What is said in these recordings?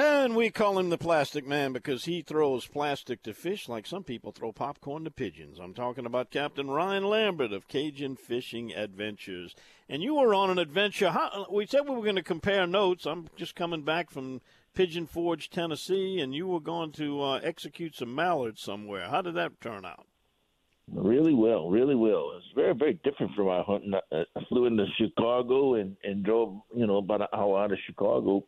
And we call him the plastic man because he throws plastic to fish like some people throw popcorn to pigeons. I'm talking about Captain Ryan Lambert of Cajun Fishing Adventures. And you were on an adventure. How, we said we were going to compare notes. I'm just coming back from Pigeon Forge, Tennessee, and you were going to uh, execute some mallards somewhere. How did that turn out? Really well, really well. It's very, very different from our hunting. I flew into Chicago and and drove, you know, about an hour out of Chicago,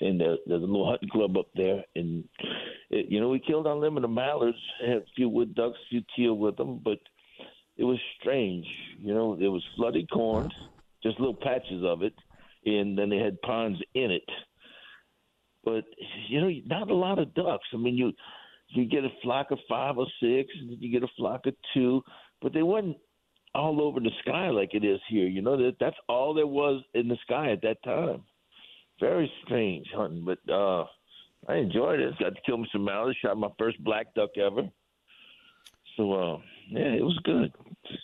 and there's a little hunting club up there, and it, you know we killed unlimited mallards, had a few wood ducks, a few teal with them, but it was strange. You know, there was flooded corn, just little patches of it, and then they had ponds in it. But you know, not a lot of ducks. I mean, you you get a flock of five or six, and then you get a flock of two, but they weren't all over the sky like it is here. You know that that's all there was in the sky at that time. Very strange hunting, but uh I enjoyed it. Got to kill me some mallards. Shot my first black duck ever. So uh, yeah, it was good.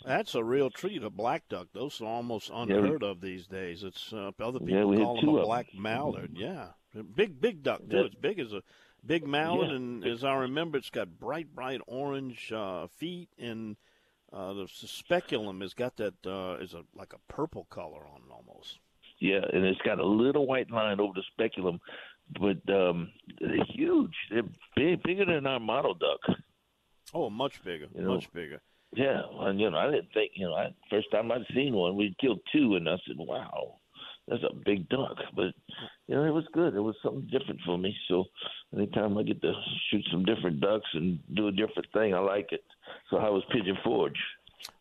That's a real treat, a black duck. Those are almost unheard yeah, we, of these days. It's uh, other people yeah, call them a black mallard. Yeah, big big duck too. Yeah. It's big as a big mallard, and as I remember, it's got bright, bright orange uh, feet, and uh, the speculum has got that uh, is a like a purple color on it almost. Yeah, and it's got a little white line over the speculum, but um, they're huge. They're big, bigger than our mottled duck. Oh, much bigger, you know? much bigger. Yeah, and you know, I didn't think, you know, I, first time I'd seen one, we killed two, and I said, "Wow, that's a big duck." But you know, it was good. It was something different for me. So anytime I get to shoot some different ducks and do a different thing, I like it. So how was Pigeon Forge?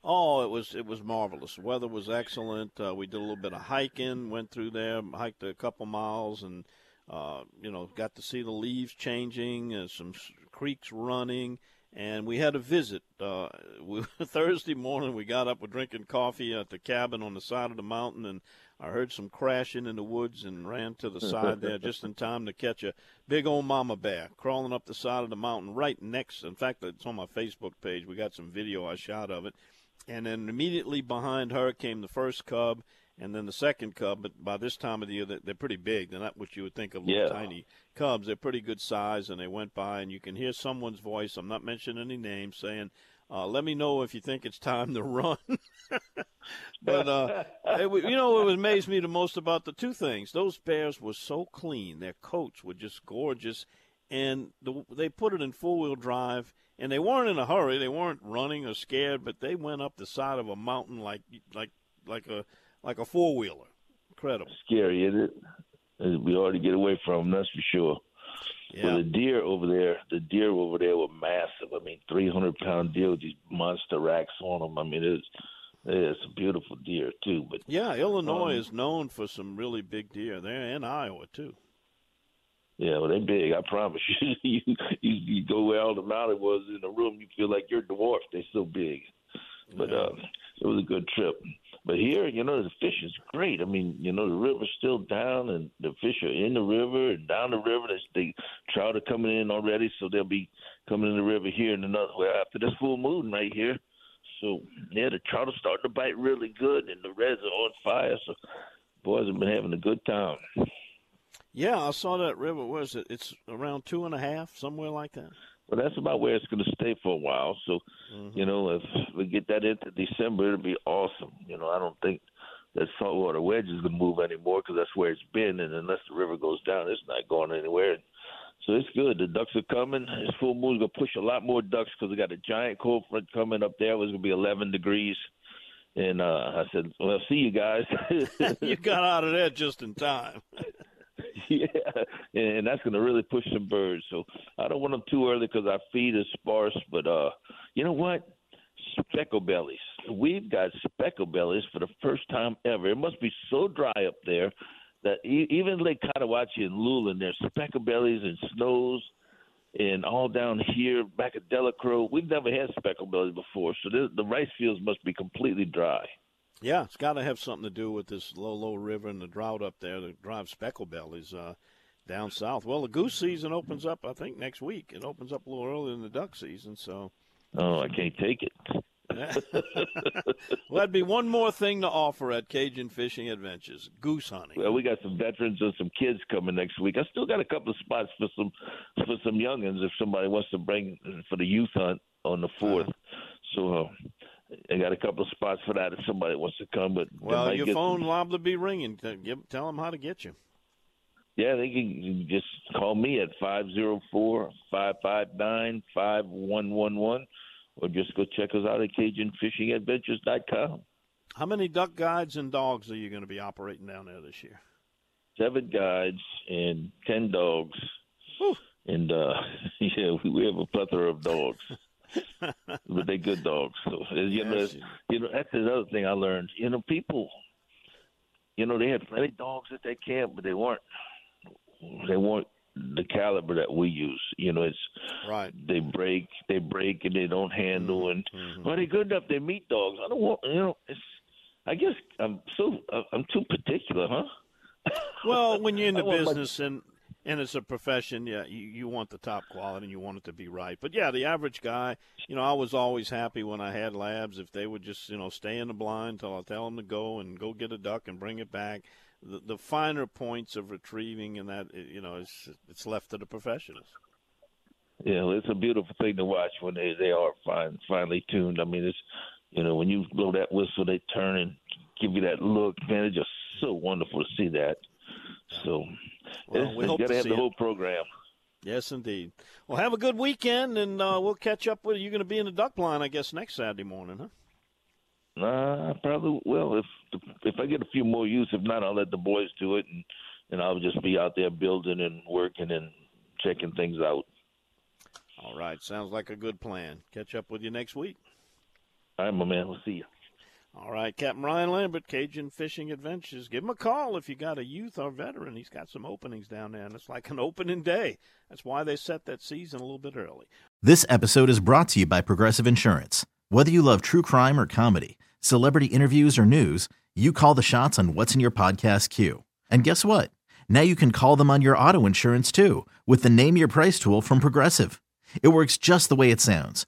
Oh, it was it was marvelous. The weather was excellent. Uh, we did a little bit of hiking, went through there, hiked a couple miles, and uh, you know got to see the leaves changing, and some creeks running, and we had a visit. Uh, we, Thursday morning, we got up, we're drinking coffee at the cabin on the side of the mountain, and I heard some crashing in the woods and ran to the side there just in time to catch a big old mama bear crawling up the side of the mountain right next. In fact, it's on my Facebook page. We got some video I shot of it. And then immediately behind her came the first cub and then the second cub. But by this time of the year, they're pretty big. They're not what you would think of little yeah. tiny cubs. They're pretty good size, and they went by, and you can hear someone's voice. I'm not mentioning any names, saying, uh, let me know if you think it's time to run. but uh, it, you know what amazed me the most about the two things? Those bears were so clean. Their coats were just gorgeous, and the, they put it in four wheel drive. And they weren't in a hurry. They weren't running or scared, but they went up the side of a mountain like like like a like a four wheeler. Incredible. Scary, isn't it? We ought to get away from them, that's for sure. Yeah. Well, the deer over there, the deer over there were massive. I mean, 300 pound deer with these monster racks on them. I mean, it's it's a beautiful deer too. But yeah, Illinois um, is known for some really big deer there, and Iowa too. Yeah, well, they're big. I promise you. you, you, you go where all the mountain was in the room, you feel like you're dwarfed. They're so big. But yeah. uh, it was a good trip. But here, you know, the fish is great. I mean, you know, the river's still down, and the fish are in the river and down the river. They, they trout are coming in already, so they'll be coming in the river here in another way after this full moon right here. So yeah, the trout are starting to bite really good, and the reds are on fire. So boys have been having a good time. Yeah, I saw that river. Was it? It's around two and a half, somewhere like that. Well, that's about where it's going to stay for a while. So, mm-hmm. you know, if we get that into December, it'll be awesome. You know, I don't think that saltwater wedge is going to move anymore because that's where it's been. And unless the river goes down, it's not going anywhere. so it's good. The ducks are coming. This full moon's gonna push a lot more ducks because we got a giant cold front coming up there. It was gonna be 11 degrees, and uh, I said, "Well, see you guys." you got out of there just in time. yeah, and that's going to really push some birds. So I don't want them too early because our feed is sparse. But uh, you know what? Speckle bellies. We've got speckle bellies for the first time ever. It must be so dry up there that even Lake Cataouatche and Luling, there's speckle bellies and snows and all down here back at Delacroix. We've never had speckle bellies before, so the rice fields must be completely dry. Yeah, it's got to have something to do with this low, low river and the drought up there that drives speckle bellies uh, down south. Well, the goose season opens up, I think, next week. It opens up a little earlier than the duck season, so. Oh, I can't take it. well, that'd be one more thing to offer at Cajun Fishing Adventures: goose hunting. Well, we got some veterans and some kids coming next week. I still got a couple of spots for some for some youngins if somebody wants to bring for the youth hunt on the 4th uh-huh. So uh, I got a couple of spots for that if somebody wants to come. But well, your phone some... liable to be ringing. Tell them how to get you. Yeah, they can just call me at five zero four five five nine five one one one, or just go check us out at CajunFishingAdventures.com. How many duck guides and dogs are you going to be operating down there this year? Seven guides and ten dogs. Whew. And uh, yeah, we have a plethora of dogs. but they're good dogs. So you know, you know that's another thing I learned. You know, people, you know, they had plenty of dogs at that camp, but they weren't they weren't the caliber that we use. You know, it's right. They break, they break, and they don't handle. And mm-hmm. well, they're good enough. They're meat dogs. I don't want. You know, it's. I guess I'm so I'm too particular, huh? Well, when you're in the business my, and and it's a profession, yeah, you, you want the top quality and you want it to be right. But yeah, the average guy, you know, I was always happy when I had labs if they would just, you know, stay in the blind till I tell them to go and go get a duck and bring it back. The, the finer points of retrieving and that, you know, it's it's left to the professionals. Yeah, it's a beautiful thing to watch when they they are fine, finely tuned. I mean, it's you know when you blow that whistle, they turn and give you that look. Man, it's just so wonderful to see that. So well, we hope got to have the whole program. Yes, indeed. Well, have a good weekend, and uh, we'll catch up with you. You're going to be in the duck blind, I guess, next Saturday morning, huh? Nah, uh, probably will if if I get a few more use. If not, I'll let the boys do it, and and I'll just be out there building and working and checking things out. All right, sounds like a good plan. Catch up with you next week. All right, my man. We'll see you. All right, Captain Ryan Lambert, Cajun Fishing Adventures. Give him a call if you got a youth or veteran. He's got some openings down there, and it's like an opening day. That's why they set that season a little bit early. This episode is brought to you by Progressive Insurance. Whether you love true crime or comedy, celebrity interviews or news, you call the shots on what's in your podcast queue. And guess what? Now you can call them on your auto insurance too with the Name Your Price tool from Progressive. It works just the way it sounds